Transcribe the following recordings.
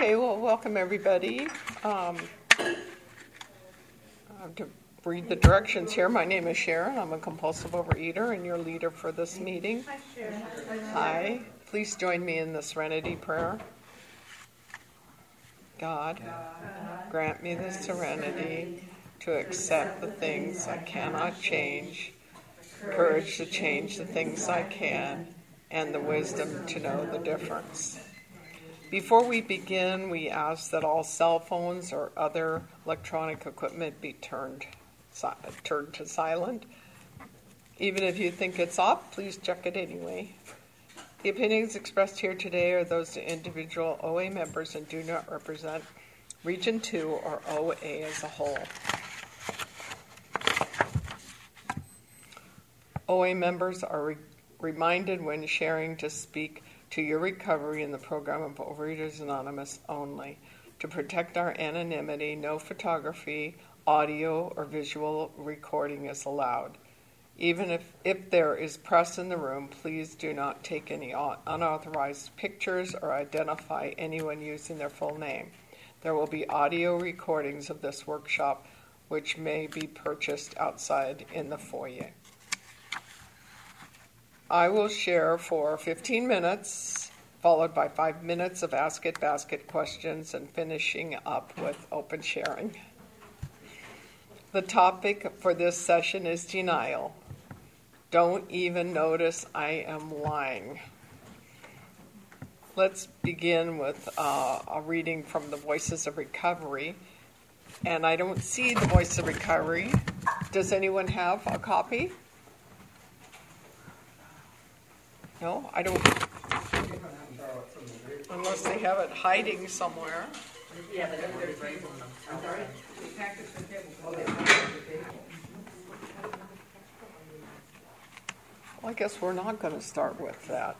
Okay, well, welcome everybody. Um, have to read the directions here, my name is Sharon. I'm a compulsive overeater and your leader for this meeting. Hi. Hi. Please join me in the serenity prayer. God, grant me the serenity to accept the things I cannot change, courage to change the things I can, and the wisdom to know the difference. Before we begin, we ask that all cell phones or other electronic equipment be turned, turned to silent. Even if you think it's off, please check it anyway. The opinions expressed here today are those of individual OA members and do not represent Region 2 or OA as a whole. OA members are re- reminded when sharing to speak to your recovery in the program of Overeaters Anonymous only. To protect our anonymity, no photography, audio, or visual recording is allowed. Even if, if there is press in the room, please do not take any unauthorized pictures or identify anyone using their full name. There will be audio recordings of this workshop, which may be purchased outside in the foyer. I will share for 15 minutes, followed by five minutes of Ask It Basket questions, and finishing up with open sharing. The topic for this session is denial. Don't even notice I am lying. Let's begin with uh, a reading from the Voices of Recovery. And I don't see the Voice of Recovery. Does anyone have a copy? No, I don't. Unless they have it hiding somewhere. Yeah, but package the table. Well, I guess we're not going to start with that.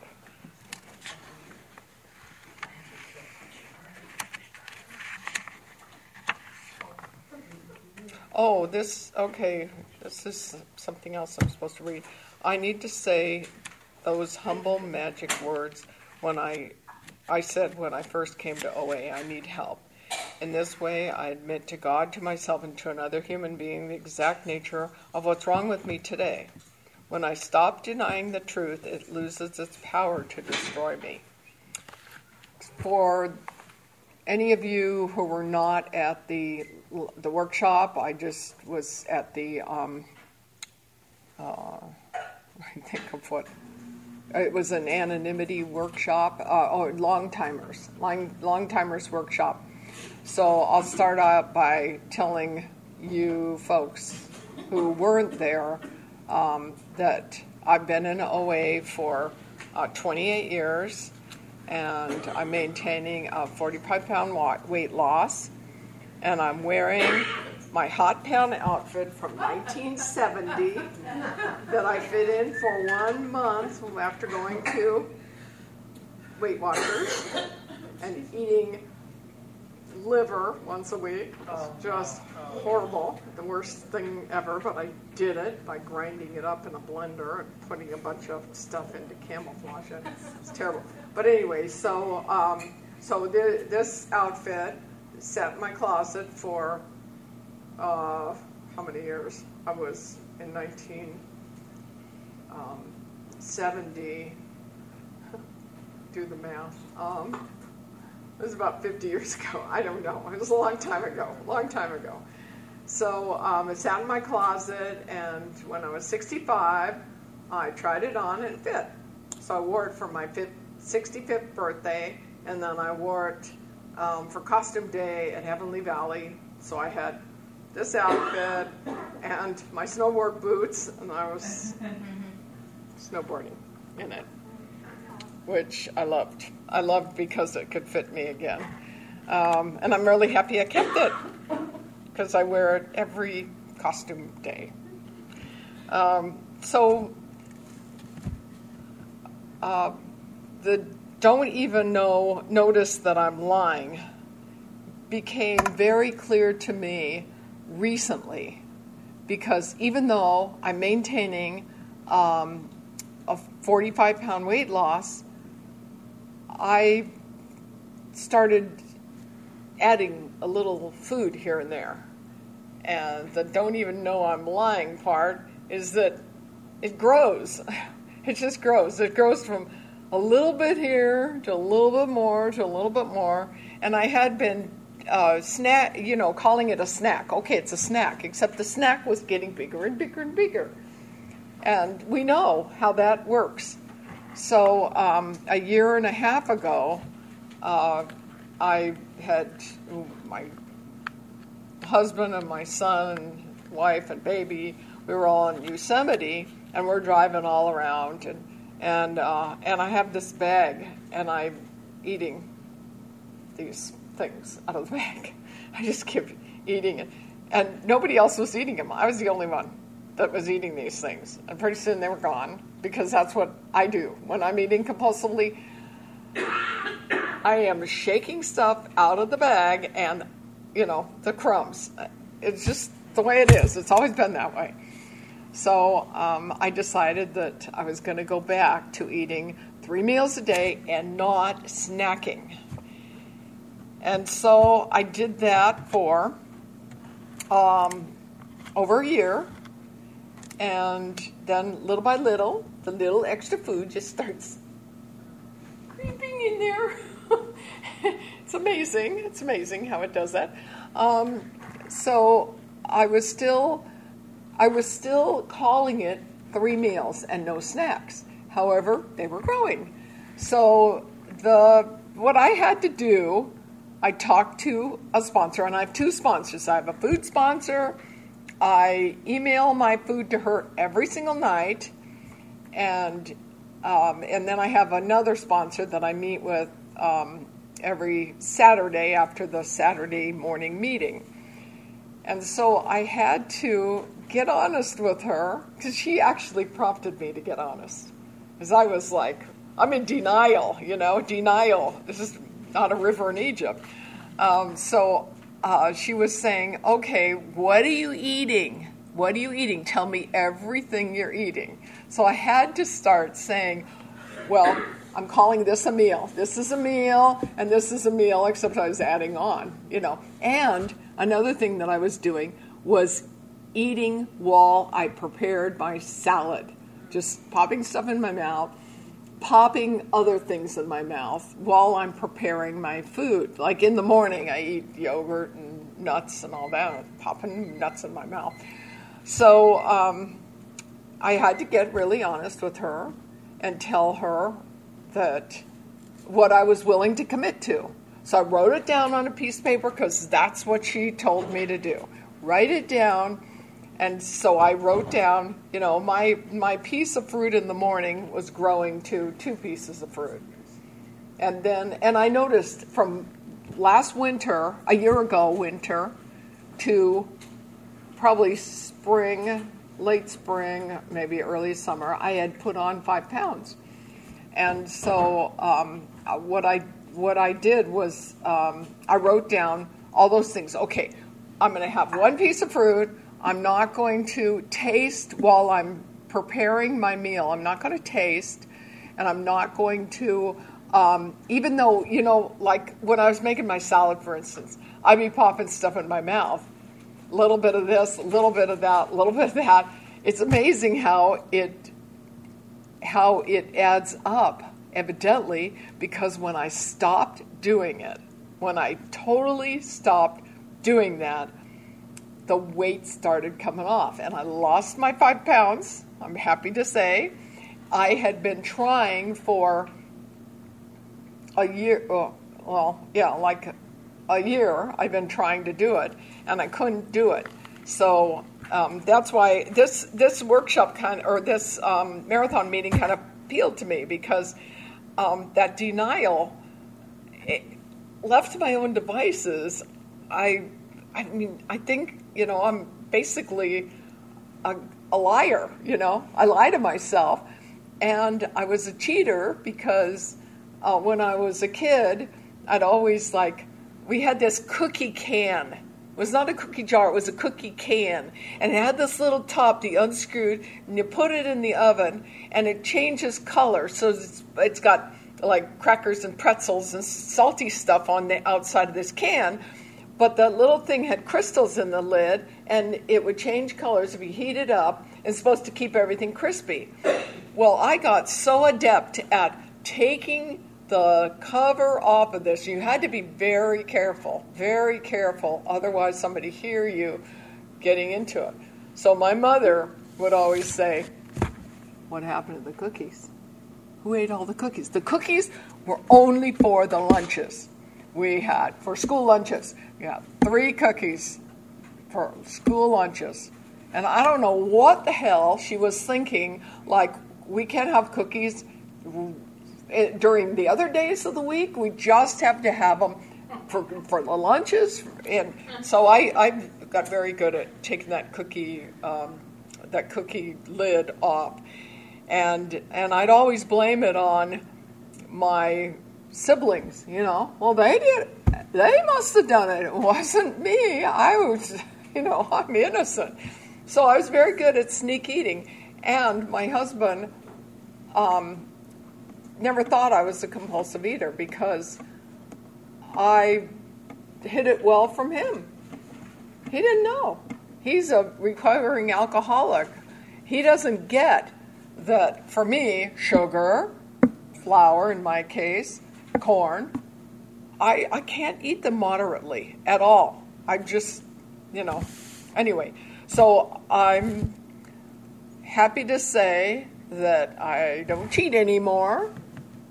Oh, this, okay, this is something else I'm supposed to read. I need to say those humble magic words when I, I said when I first came to OA, I need help. In this way, I admit to God, to myself, and to another human being the exact nature of what's wrong with me today. When I stop denying the truth, it loses its power to destroy me. For any of you who were not at the the workshop, I just was at the um, uh, I think of what it was an anonymity workshop, uh, oh, long timers, long, long timers workshop. So I'll start out by telling you folks who weren't there um, that I've been in OA for uh, 28 years and I'm maintaining a 45 pound weight loss and I'm wearing my hot pan outfit from 1970 that I fit in for one month after going to Weight Watchers and eating liver once a week. It's just horrible, the worst thing ever, but I did it by grinding it up in a blender and putting a bunch of stuff into camouflage it. It's terrible. But anyway, so um, so this outfit sat in my closet for uh, how many years? I was in 1970. Um, do the math. Um, it was about 50 years ago. I don't know. It was a long time ago. Long time ago. So um, it sat in my closet, and when I was 65, I tried it on and it fit. So I wore it for my 65th birthday, and then I wore it um, for costume day at Heavenly Valley. So I had this outfit and my snowboard boots, and I was snowboarding in it, which I loved. I loved because it could fit me again. Um, and I'm really happy I kept it because I wear it every costume day. Um, so uh, the don't even know notice that I'm lying became very clear to me recently because even though I'm maintaining um, a 45 pound weight loss, I started adding a little food here and there. And the don't even know I'm lying part is that it grows. It just grows. It grows from a little bit here to a little bit more to a little bit more. And I had been uh, snack, you know, calling it a snack. Okay, it's a snack, except the snack was getting bigger and bigger and bigger. And we know how that works. So um, a year and a half ago, uh, I had my husband and my son wife and baby. We were all in Yosemite, and we're driving all around, and and uh, and I have this bag, and I'm eating these things out of the bag. I just kept eating it, and nobody else was eating them. I was the only one that was eating these things, and pretty soon they were gone because that's what I do when I'm eating compulsively. I am shaking stuff out of the bag and, you know, the crumbs. It's just the way it is. It's always been that way. So um, I decided that I was going to go back to eating three meals a day and not snacking. And so I did that for um, over a year. And then little by little, the little extra food just starts creeping in there. it's amazing. It's amazing how it does that. Um, so I was still, I was still calling it three meals and no snacks. However, they were growing. So the what I had to do, I talk to a sponsor, and I have two sponsors. I have a food sponsor. I email my food to her every single night, and um, and then I have another sponsor that I meet with um, every Saturday after the Saturday morning meeting. And so I had to get honest with her because she actually prompted me to get honest. Because I was like, I'm in denial, you know, denial. This is not a river in Egypt. Um, so uh, she was saying, okay, what are you eating? What are you eating? Tell me everything you're eating. So I had to start saying, well, I'm calling this a meal. This is a meal, and this is a meal, except I was adding on, you know. And another thing that I was doing was eating while I prepared my salad, just popping stuff in my mouth, popping other things in my mouth while I'm preparing my food. Like in the morning, I eat yogurt and nuts and all that, popping nuts in my mouth. So um, I had to get really honest with her and tell her that what I was willing to commit to. So I wrote it down on a piece of paper because that's what she told me to do. Write it down. And so I wrote down, you know, my, my piece of fruit in the morning was growing to two pieces of fruit. And then, and I noticed from last winter, a year ago winter, to probably spring, late spring, maybe early summer, I had put on five pounds. And so um, what I what I did was um, I wrote down all those things. Okay, I'm going to have one piece of fruit. I'm not going to taste while I'm preparing my meal. I'm not going to taste, and I'm not going to. Um, even though you know, like when I was making my salad, for instance, I'd be popping stuff in my mouth, a little bit of this, a little bit of that, a little bit of that. It's amazing how it how it adds up, evidently, because when I stopped doing it, when I totally stopped doing that, the weight started coming off and I lost my five pounds. I'm happy to say. I had been trying for a year, oh, well, yeah, like a year, I've been trying to do it and I couldn't do it. So um, that's why this this workshop kind of, or this um, marathon meeting kind of appealed to me because um, that denial, it, left to my own devices, I I mean I think you know I'm basically a, a liar. You know I lie to myself, and I was a cheater because uh, when I was a kid, I'd always like we had this cookie can It was not a cookie jar, it was a cookie can. And it had this little top that you unscrewed and you put it in the oven and it changes color. So it's, it's got like crackers and pretzels and salty stuff on the outside of this can. But the little thing had crystals in the lid, and it would change colors if you heat it up. It's supposed to keep everything crispy. Well, I got so adept at taking the cover off of this. You had to be very careful, very careful, otherwise somebody hear you getting into it. So my mother would always say, "What happened to the cookies? Who ate all the cookies? The cookies were only for the lunches we had for school lunches. Had three cookies for school lunches." And I don't know what the hell she was thinking. Like, we can't have cookies eh, during the other days of the week. We just have to have them for, for the lunches. And so I, I got very good at taking that cookie, um, that cookie lid off. And, and I'd always blame it on my siblings, you know. Well, they did. They must have done it. It wasn't me. I was, you know, I'm innocent. So I was very good at sneak eating. And my husband um, never thought I was a compulsive eater because I hid it well from him. He didn't know. He's a recovering alcoholic. He doesn't get that for me, sugar, flour in my case, corn, I, I can't eat them moderately at all. I'm just, you know, anyway. So I'm happy to say that I don't cheat anymore.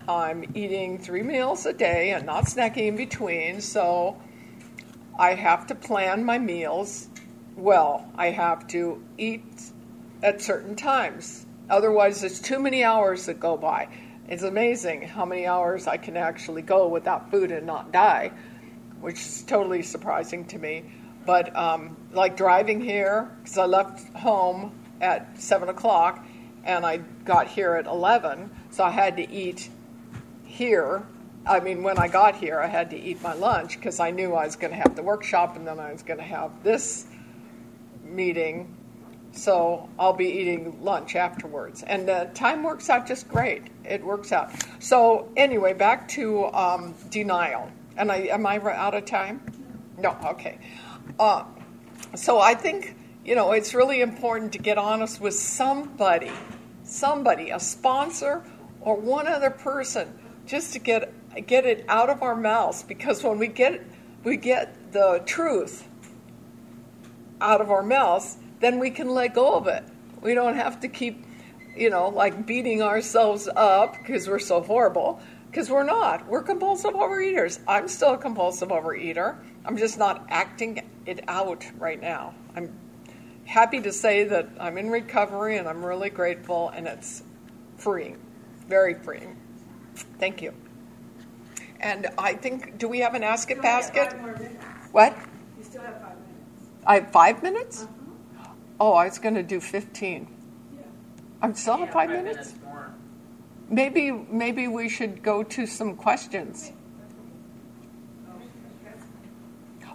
I'm eating three meals a day and not snacking in between, so I have to plan my meals well. I have to eat at certain times. Otherwise, there's too many hours that go by. It's amazing how many hours I can actually go without food and not die, which is totally surprising to me. But um, like driving here, because I left home at 7 o'clock and I got here at 11, so I had to eat here. I mean, when I got here, I had to eat my lunch because I knew I was going to have the workshop and then I was going to have this meeting. So I'll be eating lunch afterwards. And the time works out just great. It works out. So, anyway, back to um, denial. And I, am I out of time? No, okay. Uh, so I think, you know, it's really important to get honest with somebody, somebody, a sponsor or one other person, just to get get it out of our mouths. Because when we get we get the truth out of our mouths, then we can let go of it. We don't have to keep, you know, like beating ourselves up because we're so horrible. Because we're not. We're compulsive overeaters. I'm still a compulsive overeater. I'm just not acting it out right now. I'm happy to say that I'm in recovery and I'm really grateful and it's freeing, very freeing. Thank you. And I think, do we have an ask it basket? What? You still have five minutes. I have five minutes? Uh-huh. Oh, I was going to do 15. Yeah. I'm still have Yeah, five minutes? more. Maybe, maybe we should go to some questions.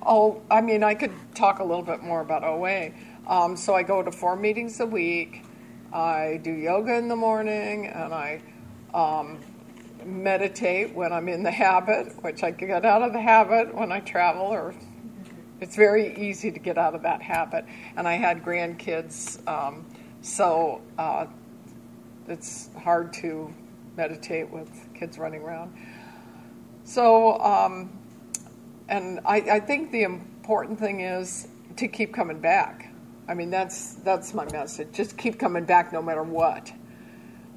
Oh, I mean, I could talk a little bit more about OA. Um, so I go to four meetings a week. I do yoga in the morning, and I um, meditate when I'm in the habit, which I get out of the habit when I travel, or it's very easy to get out of that habit. And I had grandkids, um, so uh, it's hard to meditate with kids running around. So, um, and I, I think the important thing is to keep coming back. I mean, that's that's my message. Just keep coming back no matter what.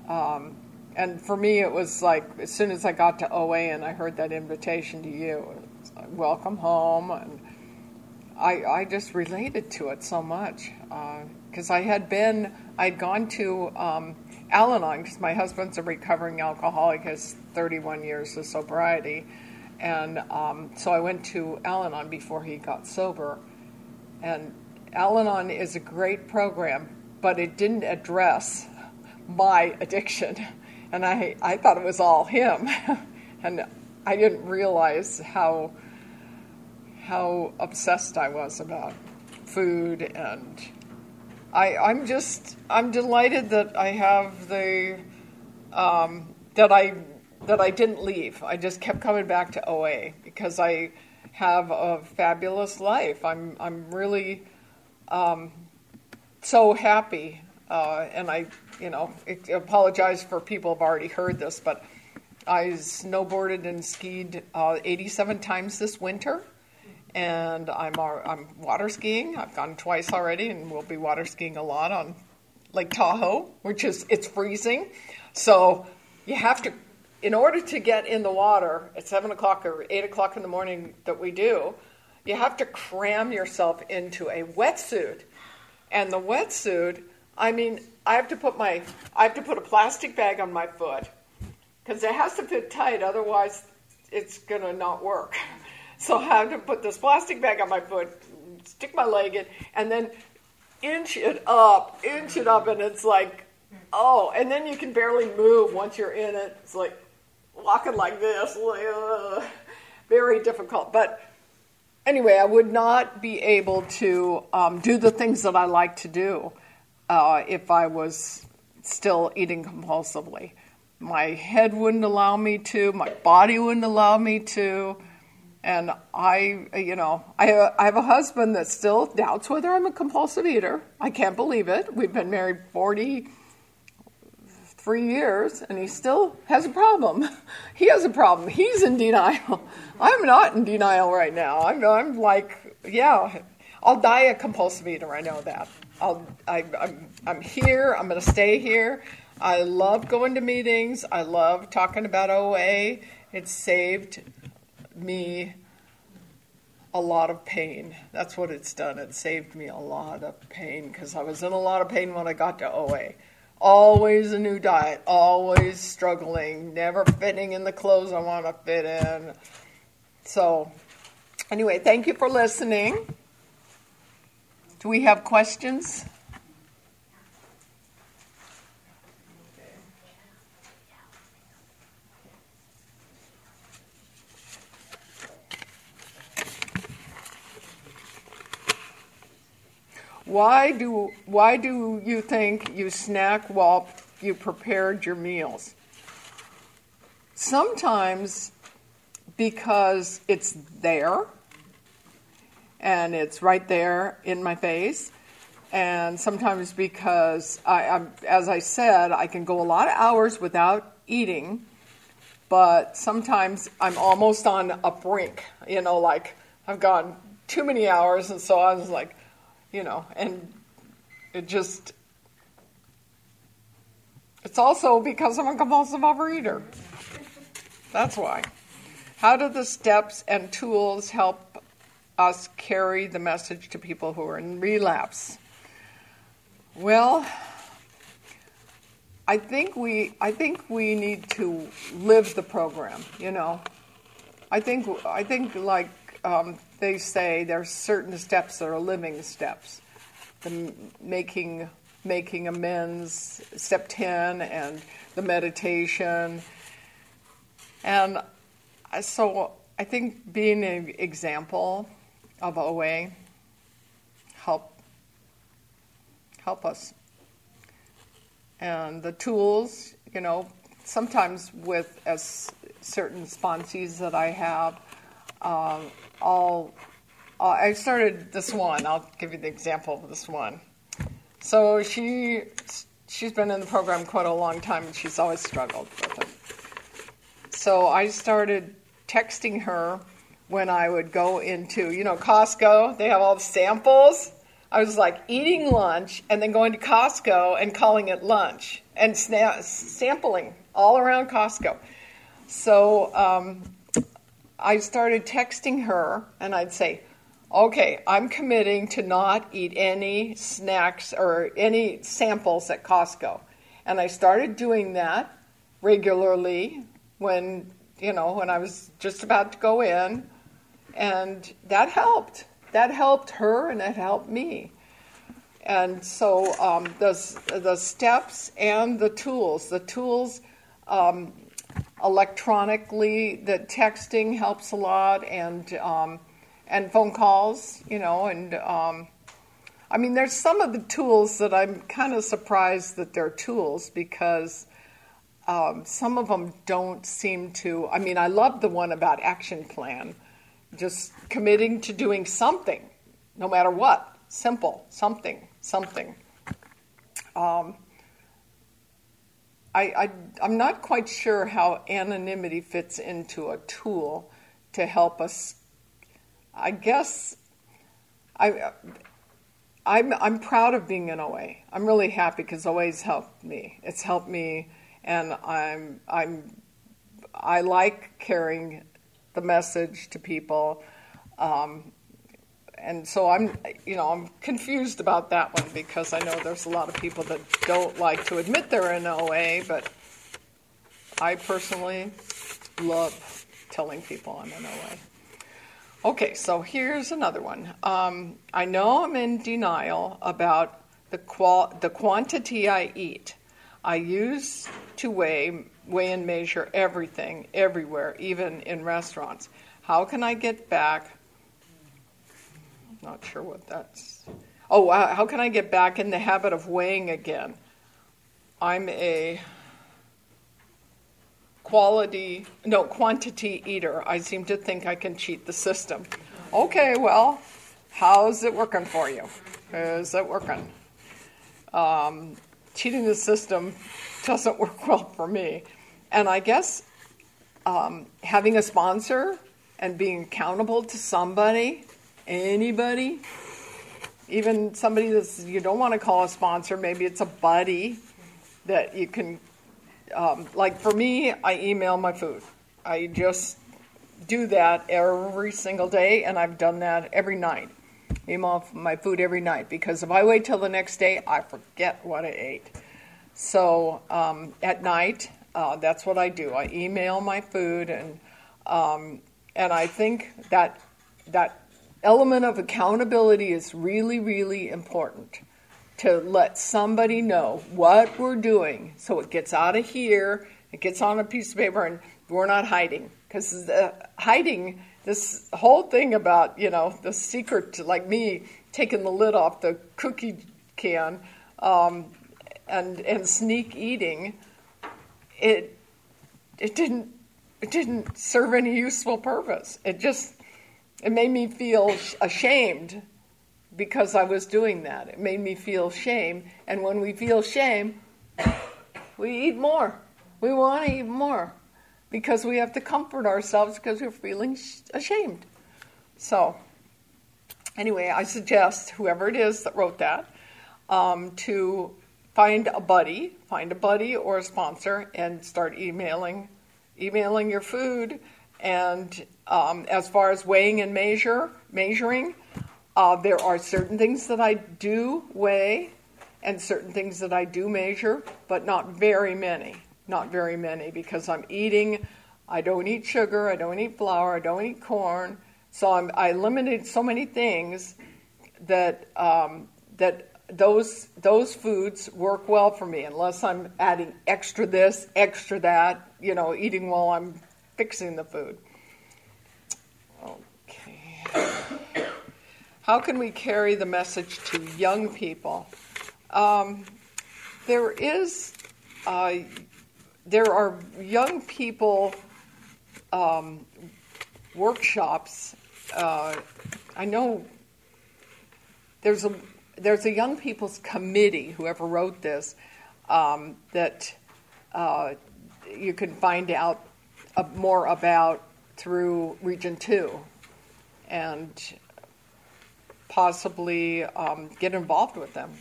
Um, and for me, it was like as soon as I got to OA and I heard that invitation to you, like, welcome home, and I I just related to it so much because I had been I'd gone to um, Al-Anon because my husband's a recovering alcoholic, has 31 years of sobriety, and um, so I went to Al-Anon before he got sober, and Al-Anon is a great program, but it didn't address my addiction, and I I thought it was all him, and I didn't realize how how obsessed I was about food and I I'm just I'm delighted that I have the um, that I that I didn't leave. I just kept coming back to OA because I have a fabulous life. I'm I'm really um, so happy, uh, and I you know apologize for people who've already heard this, but I snowboarded and skied uh, 87 times this winter, and I'm I'm water skiing. I've gone twice already, and we'll be water skiing a lot on Lake Tahoe, which is it's freezing, so you have to in order to get in the water at seven o'clock or eight o'clock in the morning that we do, you have to cram yourself into a wetsuit. And the wetsuit, I mean, I have to put my I have to put a plastic bag on my foot because it has to fit tight, otherwise it's gonna not work. So I have to put this plastic bag on my foot, stick my leg in, and then inch it up, inch it up, and it's like, oh, and then you can barely move once you're in it. It's like, walking like this, uh, very difficult. But anyway, I would not be able to um, do the things that I like to do uh, if I was still eating compulsively. My head wouldn't allow me to, my body wouldn't allow me to. And I, you know, I, I have a husband that still doubts whether I'm a compulsive eater. I can't believe it. We've been married 40 three years and he still has a problem. he has a problem. He's in denial. I'm not in denial right now. I'm, I'm like, yeah, I'll die a compulsive eater. I know that. I'll, I, I'm, I'm here. I'm going to stay here. I love going to meetings. I love talking about OA. It saved me a lot of pain. That's what it's done. It saved me a lot of pain because I was in a lot of pain when I got to OA. Always a new diet, always struggling, never fitting in the clothes I want to fit in. So, anyway, thank you for listening. Do we have questions? Why do, why do you think you snack while you prepared your meals? Sometimes because it's there and it's right there in my face. And sometimes because, I, I'm, as I said, I can go a lot of hours without eating, but sometimes I'm almost on a brink, you know, like I've gone too many hours, and so I was like, you know, and it just, it's also because I'm a compulsive overeater. That's why. How do the steps and tools help us carry the message to people who are in relapse? Well, I think we I think we need to live the program. You know, I think I think like um, they say there are certain steps that are living steps. The making making amends, step ten, and the meditation, and so I think being an example of OA help help us. And the tools, you know, sometimes with as certain sponsees that I have, um, I'll, uh, I started this one. I'll give you the example of this one. So she she's been in the program quite a long time, and she's always struggled with it. So I started texting her when I would go into, you know, Costco. They have all the samples. I was like eating lunch and then going to Costco and calling it lunch and sna- sampling all around Costco. So um, I started texting her and I'd say, okay, I'm committing to not eat any snacks or any samples at Costco. And I started doing that regularly when, you know, when I was just about to go in. And that helped. That helped her and it helped me. And so um, the, the steps and the tools, the tools um, electronically. The texting helps a lot, and um, and phone calls, you know, and um, I mean, there's some of the tools that I'm kind of surprised that they're tools because um, some of them don't seem to. I mean, I love the one about action plan, just committing to doing something, no matter what. Simple, something, something. Um, I, I, I'm not quite sure how anonymity fits into a tool to help us. I guess I, I'm, I'm proud of being in OA. I'm really happy because OA's helped me. It's helped me, and I'm, I'm, I like carrying the message to people. Um, and so I'm, you know, I'm confused about that one because I know there's a lot of people that don't like to admit they're in OA, but I personally love telling people I'm in OA. Okay, so here's another one. Um, I know I'm in denial about the qual- the quantity I eat. I use to weigh, weigh and measure everything, everywhere, even in restaurants. How can I get back not sure what that's. Oh, how can I get back in the habit of weighing again? I'm a quality, no, quantity eater. I seem to think I can cheat the system. Okay, well, how's it working for you? Is it working? Um, cheating the system doesn't work well for me. And I guess um, having a sponsor and being accountable to somebody anybody, even somebody that you don't want to call a sponsor, maybe it's a buddy that you can, um, like for me, I email my food. I just do that every single day, and I've done that every night. Email my food every night because if I wait till the next day, I forget what I ate. So um, at night, uh, that's what I do. I email my food, and um, and I think that that element of accountability is really, really important to let somebody know what we're doing so it gets out of here, it gets on a piece of paper, and we're not hiding. Because hiding, this whole thing about, you know, the secret, like me taking the lid off the cookie can um, and, and sneak eating, it, it, didn't, it didn't serve any useful purpose. It just it made me feel ashamed because I was doing that. It made me feel shame. And when we feel shame, we eat more. We want to eat more because we have to comfort ourselves because we're feeling ashamed. So, anyway, I suggest whoever it is that wrote that um, to find a buddy, find a buddy or a sponsor, and start emailing, emailing your food and um, as far as weighing and measure, measuring, uh, there are certain things that I do weigh and certain things that I do measure, but not very many. Not very many because I'm eating. I don't eat sugar. I don't eat flour. I don't eat corn. So I'm, I limited so many things that um, that those those foods work well for me unless I'm adding extra this, extra that. You know, eating while I'm fixing the food. Okay. How can we carry the message to young people? Um, there is, uh, there are young people um, workshops. Uh, I know there's a there's a young people's committee. Whoever wrote this, um, that uh, you can find out more about through Region 2 and possibly um, get involved with them.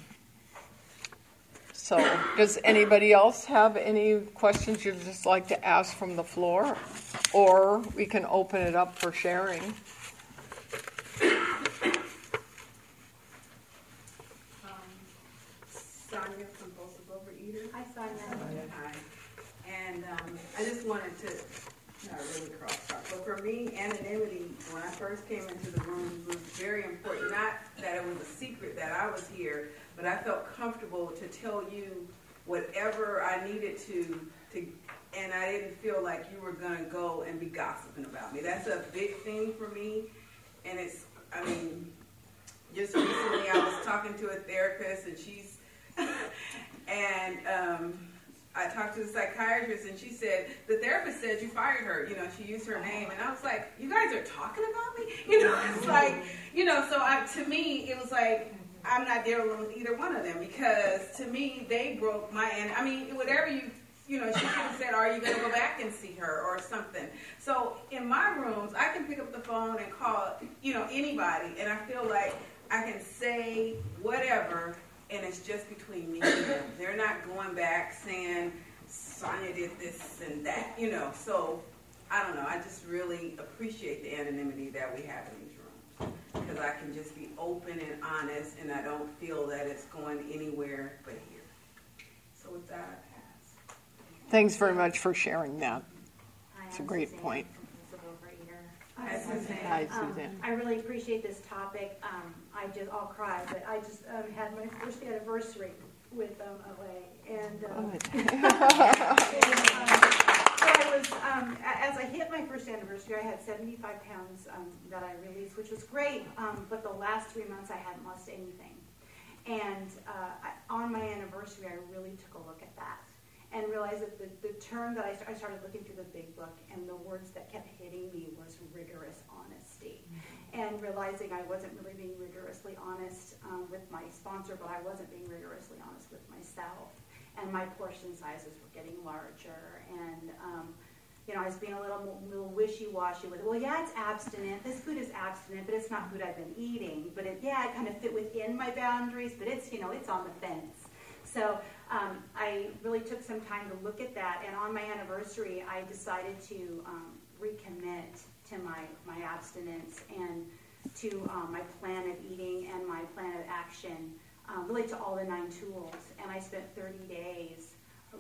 So, does anybody else have any questions you'd just like to ask from the floor? Or we can open it up for sharing. Um, Sonia from Compulsive Overeater. Hi, Sonia. Hi. And um, I just wanted to not really cross Me, anonymity, when I first came into the room, was very important. Not that it was a secret that I was here, but I felt comfortable to tell you whatever I needed to, to and I didn't feel like you were to go and be gossiping about me. That's a big thing for me. And it's, I mean, just recently I was talking to a therapist and she's, and um, I talked to the psychiatrist and she said the therapist said you fired her. You know, she used her name, and I was like, you guys are talking about me. You know, it's like, you know, so I, to me, it was like. I'm not dealing with either one of them because to me they broke my end. I mean, whatever you you know, she could have said, Are you going to go back and see her or something? So in my rooms, I can pick up the phone and call, you know, anybody, and I feel like I can say whatever, and it's just between me and them. They're not going back saying, Sonia did this and that, you know. So I don't know. I just really appreciate the anonymity that we have in these rooms because I can just be open and honest, and I don't feel that it's going anywhere but here. So with that. Thanks very much for sharing that. It's a great point. Principal Reader. Hi, Suzanne. Um, I really appreciate this topic. Um, I just, I'll cry, but I just um, had my first anniversary with um, OA, and, um, and, um, so I was, um, as I hit my first anniversary, I had 75 pounds um, that I released, which was great. Um, but the last three months, I hadn't lost anything. And uh, I, on my anniversary, I really took a look at that and realized that the, the term that I, st- I started looking through the big book and the words that kept hitting me was rigorous honesty. And realizing I wasn't really being rigorously honest um, with my sponsor, but I wasn't being rigorously honest with myself. And my portion sizes were getting larger. And, um, you know, I was being a little, little wishy-washy with, well, yeah, it's abstinent. This food is abstinent, but it's not food I've been eating. But it, yeah, it kind of fit within my boundaries, but it's, you know, it's on the fence. So um, I really took some time to look at that, and on my anniversary, I decided to um, recommit to my, my abstinence and to um, my plan of eating and my plan of action, um, really to all the nine tools. And I spent 30 days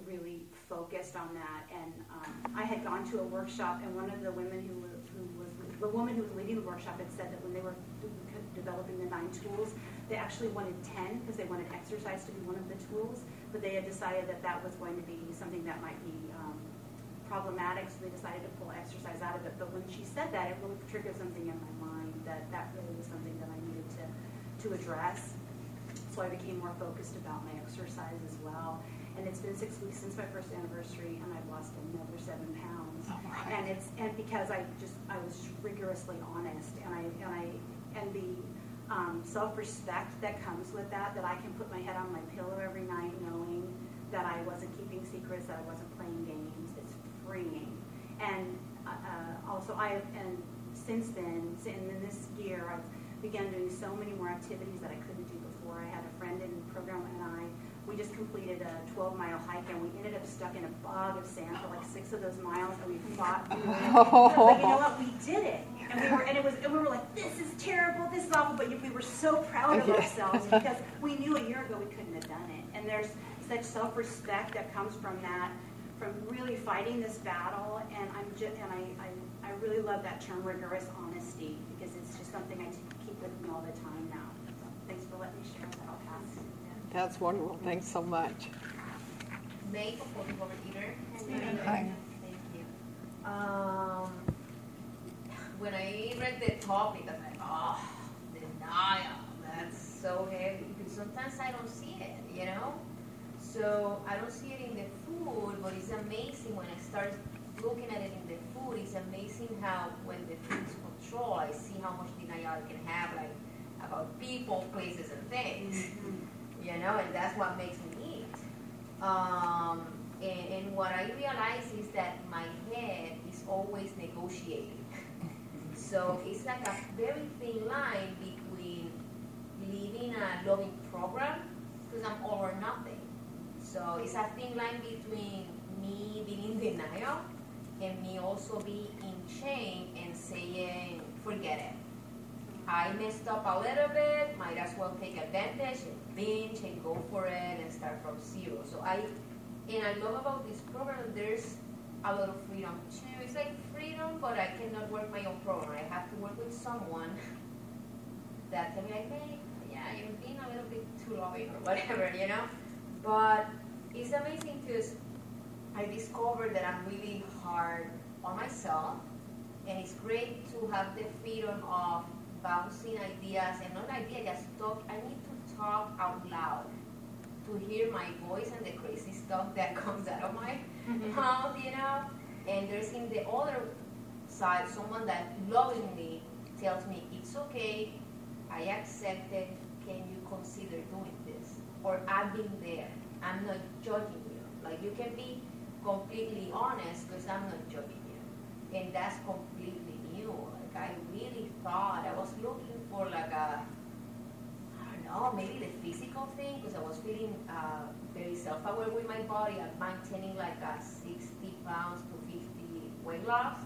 really focused on that. And um, I had gone to a workshop, and one of the women who, who was the woman who was leading the workshop had said that when they were developing the nine tools, they actually wanted 10 because they wanted exercise to be one of the tools, but they had decided that that was going to be something that might be um, problematic, so they decided to pull exercise out of it. But when she said that, it really triggered something in my mind that that really was something that I needed to, to address. So I became more focused about my exercise as well. And it's been six weeks since my first anniversary, and I've lost another seven pounds. Right. And it's and because I just I was rigorously honest, and I and I and the um, self-respect that comes with that, that I can put my head on my pillow every night knowing that I wasn't keeping secrets, that I wasn't playing games. It's freeing. And uh, uh, also, I have, and since then, and in this year, I've began doing so many more activities that I couldn't do before. I had a friend in the program and I, we just completed a 12 mile hike and we ended up stuck in a bog of sand for like six of those miles and we fought through it. But you know what? We did it. And we were, and it was, and we were like, this is terrible, this is awful, but we were so proud of Yeah. ourselves because we knew a year ago we couldn't have done it. And there's such self-respect that comes from that, from really fighting this battle. And I'm just, and I, I, I really love that term, rigorous honesty, because it's just something I keep with me all the time now. So thanks for letting me share that. I'll pass. That's wonderful. Thanks so much. May for Robert Eater. Hi. Thank you. Um, when I read the topic, I'm like, oh, denial. That's so heavy because sometimes I don't see it, you know. So I don't see it in the food, but it's amazing when I start looking at it in the food. It's amazing how when the food is controlled, I see how much denial it can have, like about people, places, and things you know, and that's what makes me eat. Um, and, and what I realize is that my head is always negotiating. So it's like a very thin line between living a loving program, because I'm all or nothing. So it's a thin line between me being in denial and me also being in shame and saying, forget it. I messed up a little bit, might as well take advantage and binge and go for it and start from zero. So I, and I love about this program, there's a lot of freedom too. It's like freedom, but I cannot work my own program. I have to work with someone that can be like, hey, yeah, you're being a little bit too loving or whatever, you know? But it's amazing because I discovered that I'm really hard on myself, and it's great to have the freedom of bouncing ideas and not ideas, just talk. I need to talk out loud to hear my voice and the crazy stuff that comes out of my mm-hmm. mouth, you know. And there's in the other side someone that lovingly tells me it's okay, I accept it. Can you consider doing this? Or I've been there. I'm not judging you. Like you can be completely honest because I'm not judging you. And that's completely new. Like I really thought I was looking for like a know, maybe the physical thing because I was feeling uh, very self-aware with my body. I'm maintaining like a 60 pounds to 50 weight loss,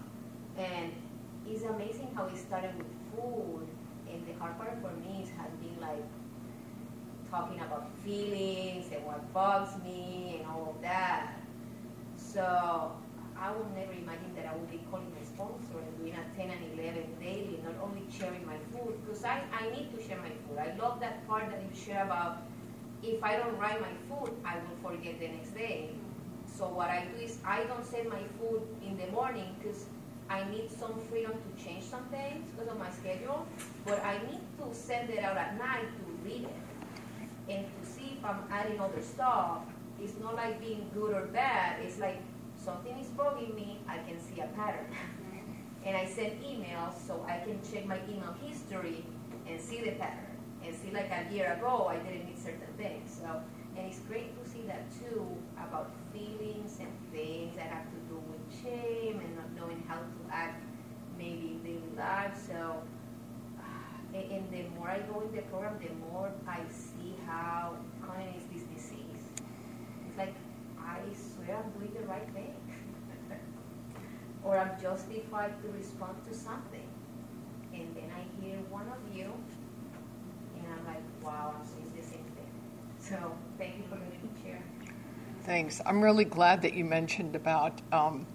and it's amazing how it started with food. And the hard part for me has been like talking about feelings and what bugs me and all of that. So I would never imagine that I would be calling my sponsor and doing a 10 and 11 daily, not only sharing my food, because I, I need to share my food. I love that part that you share about if I don't write my food, I will forget the next day. So what I do is I don't send my food in the morning because I need some freedom to change some things because of my schedule, but I need to send it out at night to read it and to see if I'm adding other stuff. It's not like being good or bad. It's like something is bugging me. I can see a pattern. Mm-hmm. And I send emails so I can check my email history and see the pattern and see like a year ago I didn't need certain things. So and it's great to see that too about feelings and things that have to do with shame and not knowing how to act maybe in daily life. So and, the more I go in the program, the more I see how common is this disease. It's like I I'm doing the right thing. or I'm justified to respond to something. And then I hear one of you, and I'm like, wow, I'm saying the same thing. So thank you for letting me. Thanks. I'm really glad that you mentioned about um,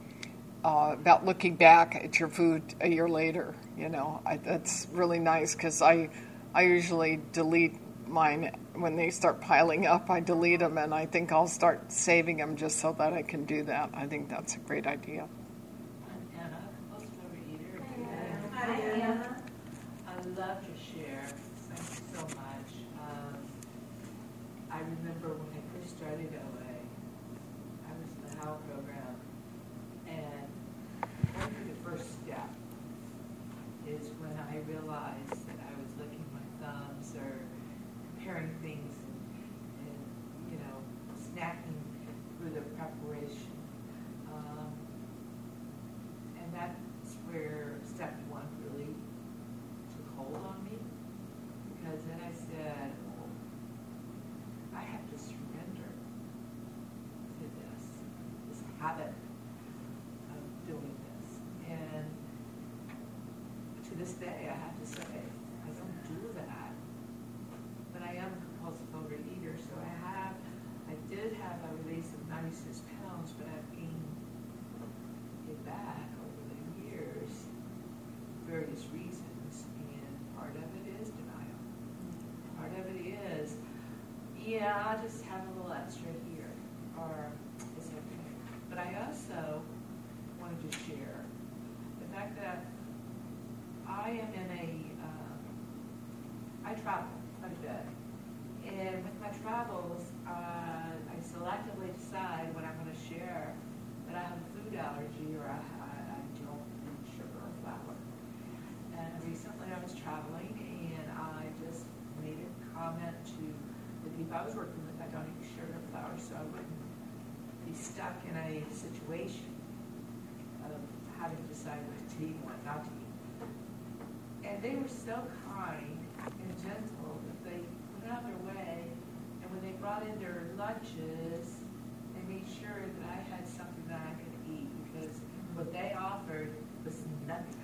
uh, about looking back at your food a year later. You know, I, that's really nice because I I usually delete mine when they start piling up. I delete them, and I think I'll start saving them just so that I can do that. I think that's a great idea. Hi, Anna. I love your share. Thank you so much. Um, I remember when I first started OA, I was in the HOW program, and going through the first step is when I realized that I was licking my thumbs or comparing things and, and you know, snacking through the preparation. Um, and that's where step one really took hold on me. Because then I said, oh, I have to surrender to this, this habit of doing this. And to this day, I have to say, I don't do that. But I am a compulsive overeater, so I have, I did have a release of 96 pounds, but I've gained it back over the years, various reasons, and part of it is denial. Part of it is, yeah, I'll just have a little extra here, or it's okay. But I also wanted to share the fact that I am in a, um, I travel quite a bit. And with my travels, uh, I selectively decide when I'm going to share that I have a food allergy or I, I, I don't eat sugar or flour. And recently I was traveling and I just made a comment to the people I was working with, I don't eat sugar or flour, so I wouldn't be stuck in a situation of having to decide what to eat and what not to eat. And they were so kind and gentle that they went out of their way, and when they brought in their lunches, they made sure that I had something that I could eat, because what they offered was nothing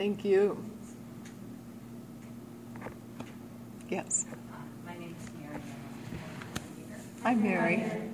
Thank you. Yes. My name is Mary. I'm Mary.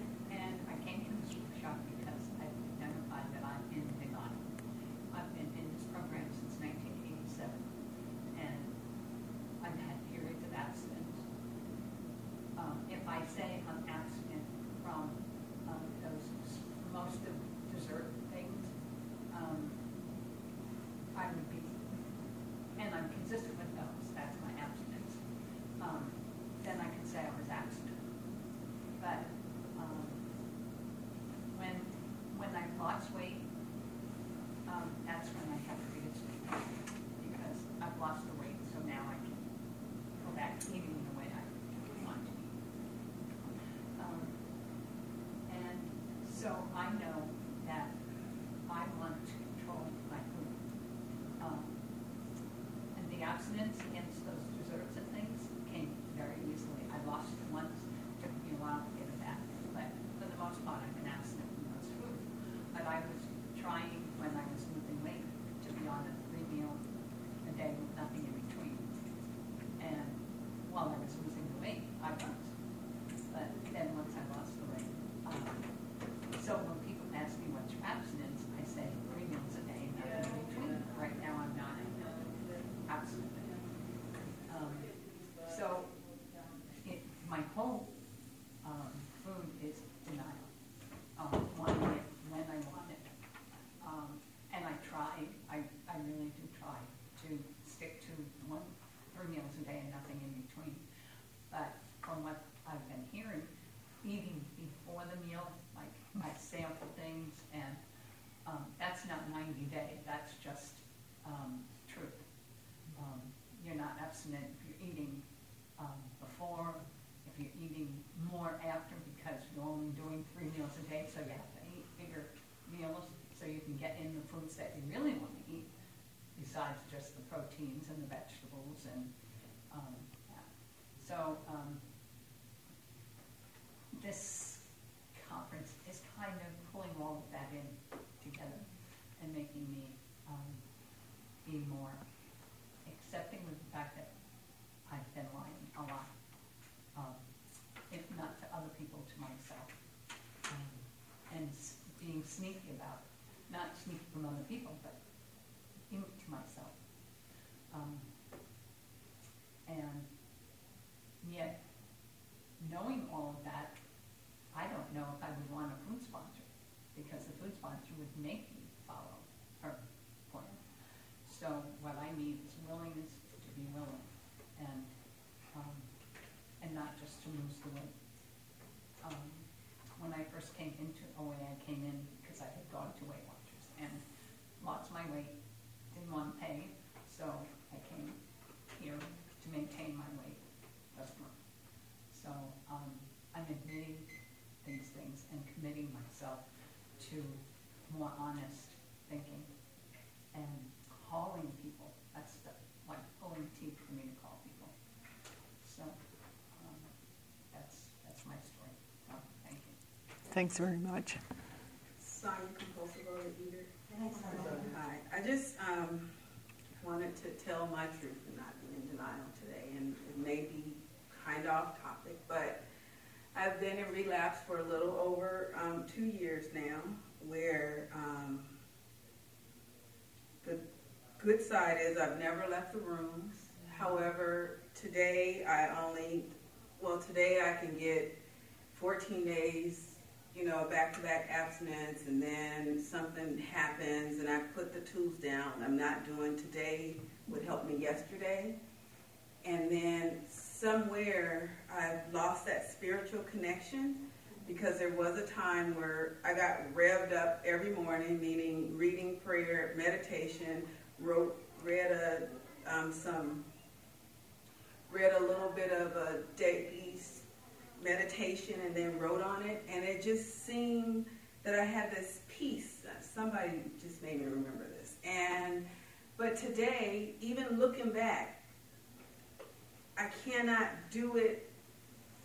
trying. affluent. Um, when I first came into OA, I came in because I had gone to Weight Watchers and lost my weight, didn't want to pay, so I came here to maintain my weight. So um, I'm admitting these things and committing myself to more honest Thanks very much. Sorry, compulsive overeater. Hi. I just um, wanted to tell my truth and not be in denial today, and it may be kind of off topic, but I've been in relapse for a little over um, two years now, where um, the good side is I've never left the rooms. However, today I only, well, today I can get 14 days you know, back-to-back abstinence, and then something happens, and I put the tools down. I'm not doing today what helped me yesterday, and then somewhere I've lost that spiritual connection because there was a time where I got revved up every morning, meaning reading, prayer, meditation, wrote, read a um, some, read a little bit of a daily meditation and then wrote on it, and it just seemed that I had this peace. Somebody just made me remember this. And but today, even looking back, I cannot do it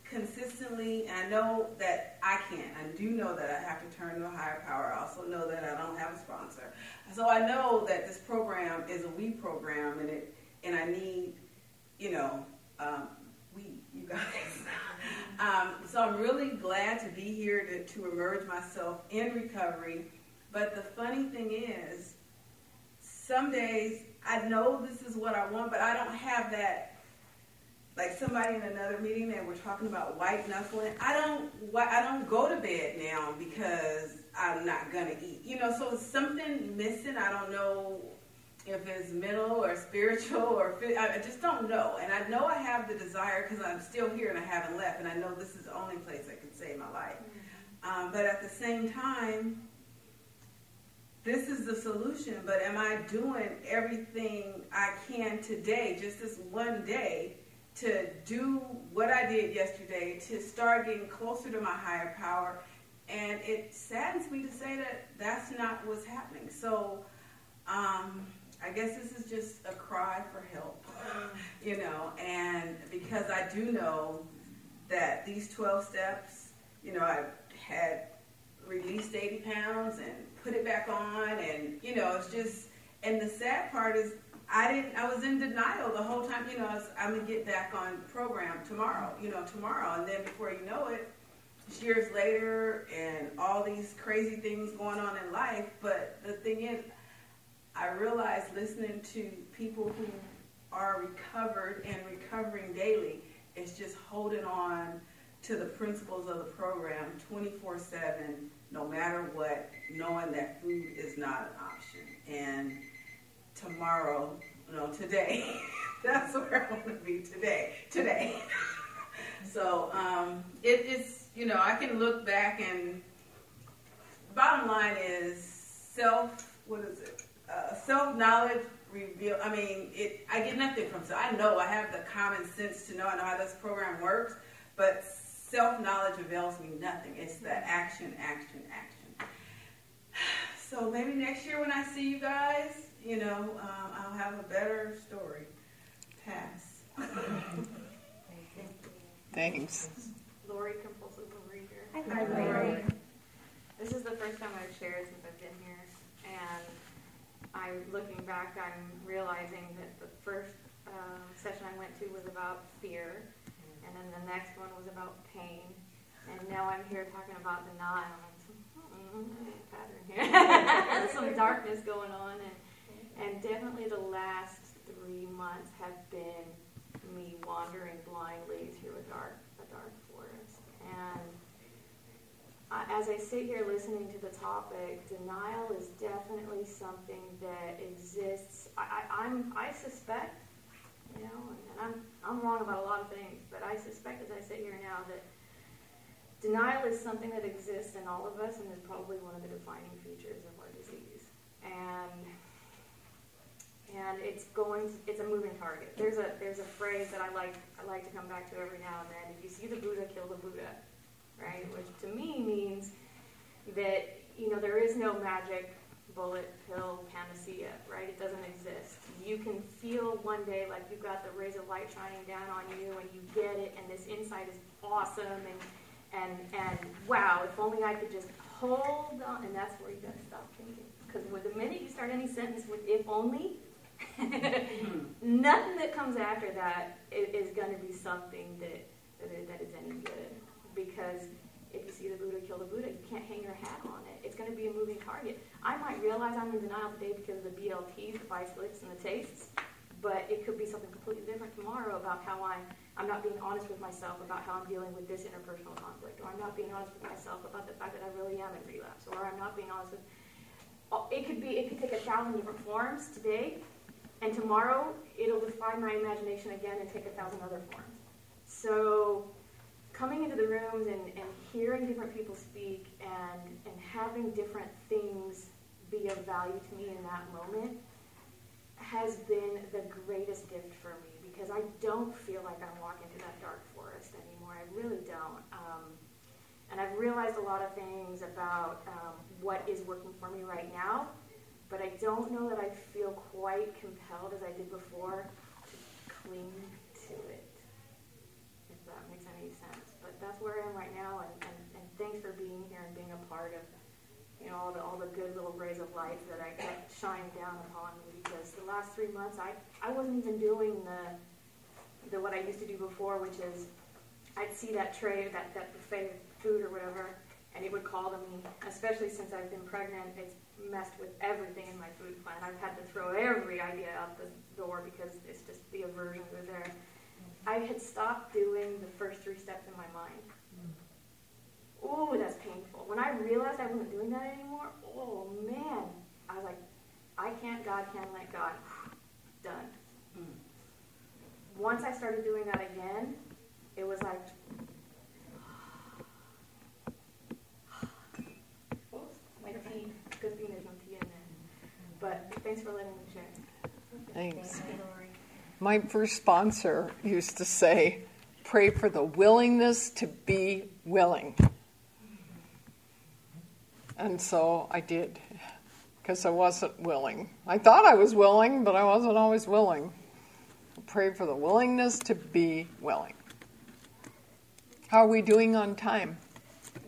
consistently. I know that I can't. I do know that I have to turn to a higher power. I also know that I don't have a sponsor. So I know that this program is a we program, and it and I need, you know, um, we, you guys. um, so I'm really glad to be here to, to emerge myself in recovery. But the funny thing is, some days I know this is what I want, but I don't have that. Like somebody in another meeting that we're talking about white knuckling. I don't. I don't go to bed now because I'm not gonna eat. You know, so something missing. I don't know if it's mental or spiritual or I just don't know. And I know I have the desire because I'm still here and I haven't left, and I know this is the only place that can save my life. Um, but at the same time, this is the solution. But am I doing everything I can today, just this one day, to do what I did yesterday, to start getting closer to my higher power? And it saddens me to say that that's not what's happening. So. Um, I guess this is just a cry for help, you know, and because I do know that these 12 steps, you know, I had released 80 pounds and put it back on, and, you know, it's just, and the sad part is I didn't, I was in denial the whole time, you know, I'm going to get back on program tomorrow, you know, tomorrow, and then before you know it, years later and all these crazy things going on in life, but the thing is, I realized listening to people who are recovered and recovering daily is just holding on to the principles of the program 24 7, no matter what, knowing that food is not an option. And tomorrow, no, today, that's where I want to be today. Today. so um, it, it's, you know, I can look back and bottom line is self, what is it? Uh, self knowledge reveal. I mean, it. I get nothing from so. I know I have the common sense to know. I know how this program works, but self knowledge avails me nothing. It's the action, action, action. So maybe next year when I see you guys, you know, um, I'll have a better story. Pass. Thanks. Lori, compulsive overeater. Hi, Lori. This is the first time I've shared since I've been here, and I'm looking back, I'm realizing that the first uh, session I went to was about fear, and then the next one was about pain, and now I'm here talking about denial. And pattern here, There's some darkness going on, and and definitely the last three months have been me wandering blindly through a dark a dark forest, and as I sit here listening to the topic, denial is definitely something that exists. I, I, am I suspect, you know, and I'm, I'm wrong about a lot of things, but I suspect as I sit here now that denial is something that exists in all of us and is probably one of the defining features of our disease. And and it's going to, it's a moving target. There's a there's a phrase that I like I like to come back to every now and then. If you see the Buddha, kill the Buddha right? Which to me means that, you know, there is no magic bullet pill panacea, right? It doesn't exist. You can feel one day like you've got the rays of light shining down on you and you get it and this insight is awesome and and and wow, if only I could just hold on and that's where you gotta stop thinking. Because with the minute you start any sentence with if only, hmm. nothing that comes after that is, is going to be something that, that, that is any good because if you see the Buddha kill the Buddha, you can't hang your hat on it. It's going to be a moving target. I might realize I'm in denial today because of the BLTs, the vice and the tastes, but it could be something completely different tomorrow about how I'm, I'm not being honest with myself about how I'm dealing with this interpersonal conflict, or I'm not being honest with myself about the fact that I really am in relapse, or I'm not being honest with. Oh, it could be. It could take a thousand different forms today, and tomorrow it'll defy my imagination again and take a thousand other forms. So coming into the rooms and, and hearing different people speak and, and having different things be of value to me in that moment has been the greatest gift for me because I don't feel like I'm walking through that dark forest anymore. I really don't. Um, and I've realized a lot of things about um, what is working for me right now, but I don't know that I feel quite compelled as I did before to cling to it that's where I am right now, and, and, and thanks for being here and being a part of you know all the all the good little rays of light that I kept shining down upon me because the last three months I I wasn't even doing the the what I used to do before, which is I'd see that tray that that buffet food or whatever, and it would call to me. Especially since I've been pregnant, it's messed with everything in my food plan. I've had to throw every idea out the door because it's just the aversion was there. I had stopped doing the first three steps in my mind. Oh, that's painful. When I realized I wasn't doing that anymore, oh man, I was like, I can't, God can't let God. Done. Once I started doing that again, it was like, my team, Good thing there's no tea. But thanks for letting me share. Thanks. thanks. My first sponsor used to say, pray for the willingness to be willing. And so I did, because I wasn't willing. I thought I was willing, but I wasn't always willing. Pray for the willingness to be willing. How are we doing on time? Uh,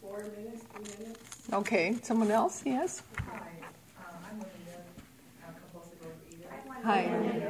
four minutes, three minutes. Okay, someone else? Yes? Hi. Uh, Hi.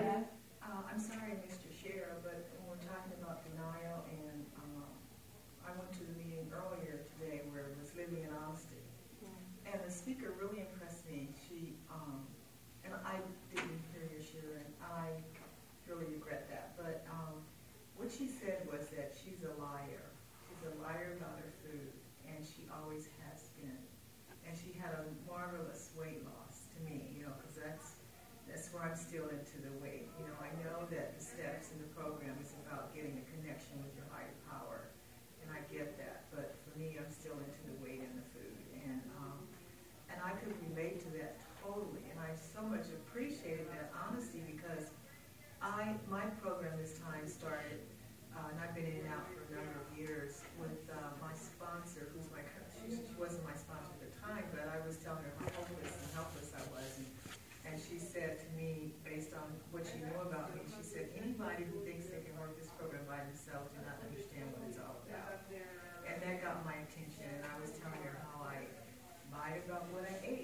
about what I ate.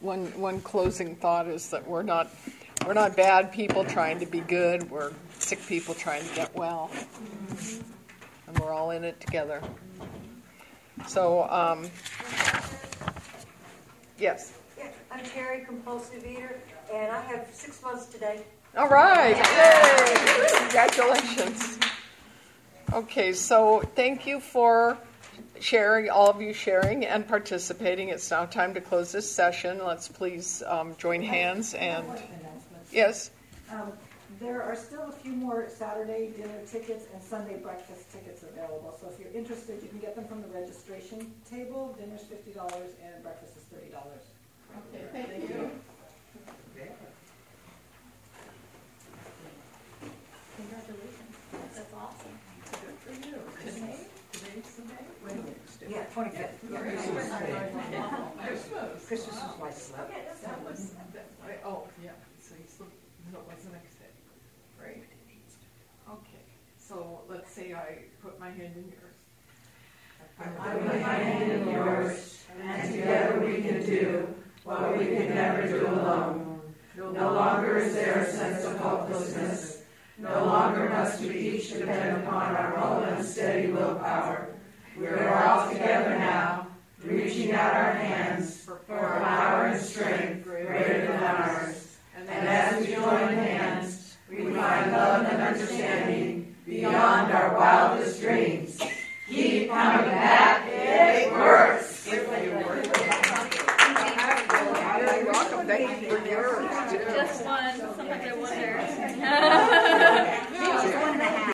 One one closing thought is that we're not we're not bad people trying to be good. We're sick people trying to get well, and we're all in it together. So, um, yes. Yeah, I'm Terry, compulsive eater, and I have six months today. All right! Yay! Congratulations. Okay, so thank you for sharing, all of you sharing and participating. It's now time to close this session. Let's please um, join hands and. Yes? Um, there are still a few more Saturday dinner tickets and Sunday breakfast tickets available. So if you're interested, you can get them from the registration table. Dinner's $50 and breakfast is $30. Okay, thank you. When? Yeah, twenty-fifth. Christmas. Christmas Christmas is my slip. That was, that, I, oh, yeah, so you still, no, it was the next day, right? Okay, so let's say I put my hand in yours. I put my hand in yours, and together we can do what we can never do alone. No longer is there a sense of hopelessness. No longer must we each depend upon our own unsteady willpower. We are all together now, reaching out our hands for a power and strength greater than ours. And as we join hands, we find love and understanding beyond our wildest dreams. Keep coming back. It works. It works. Welcome. Thank you for yours. Just one. Sometimes I wonder.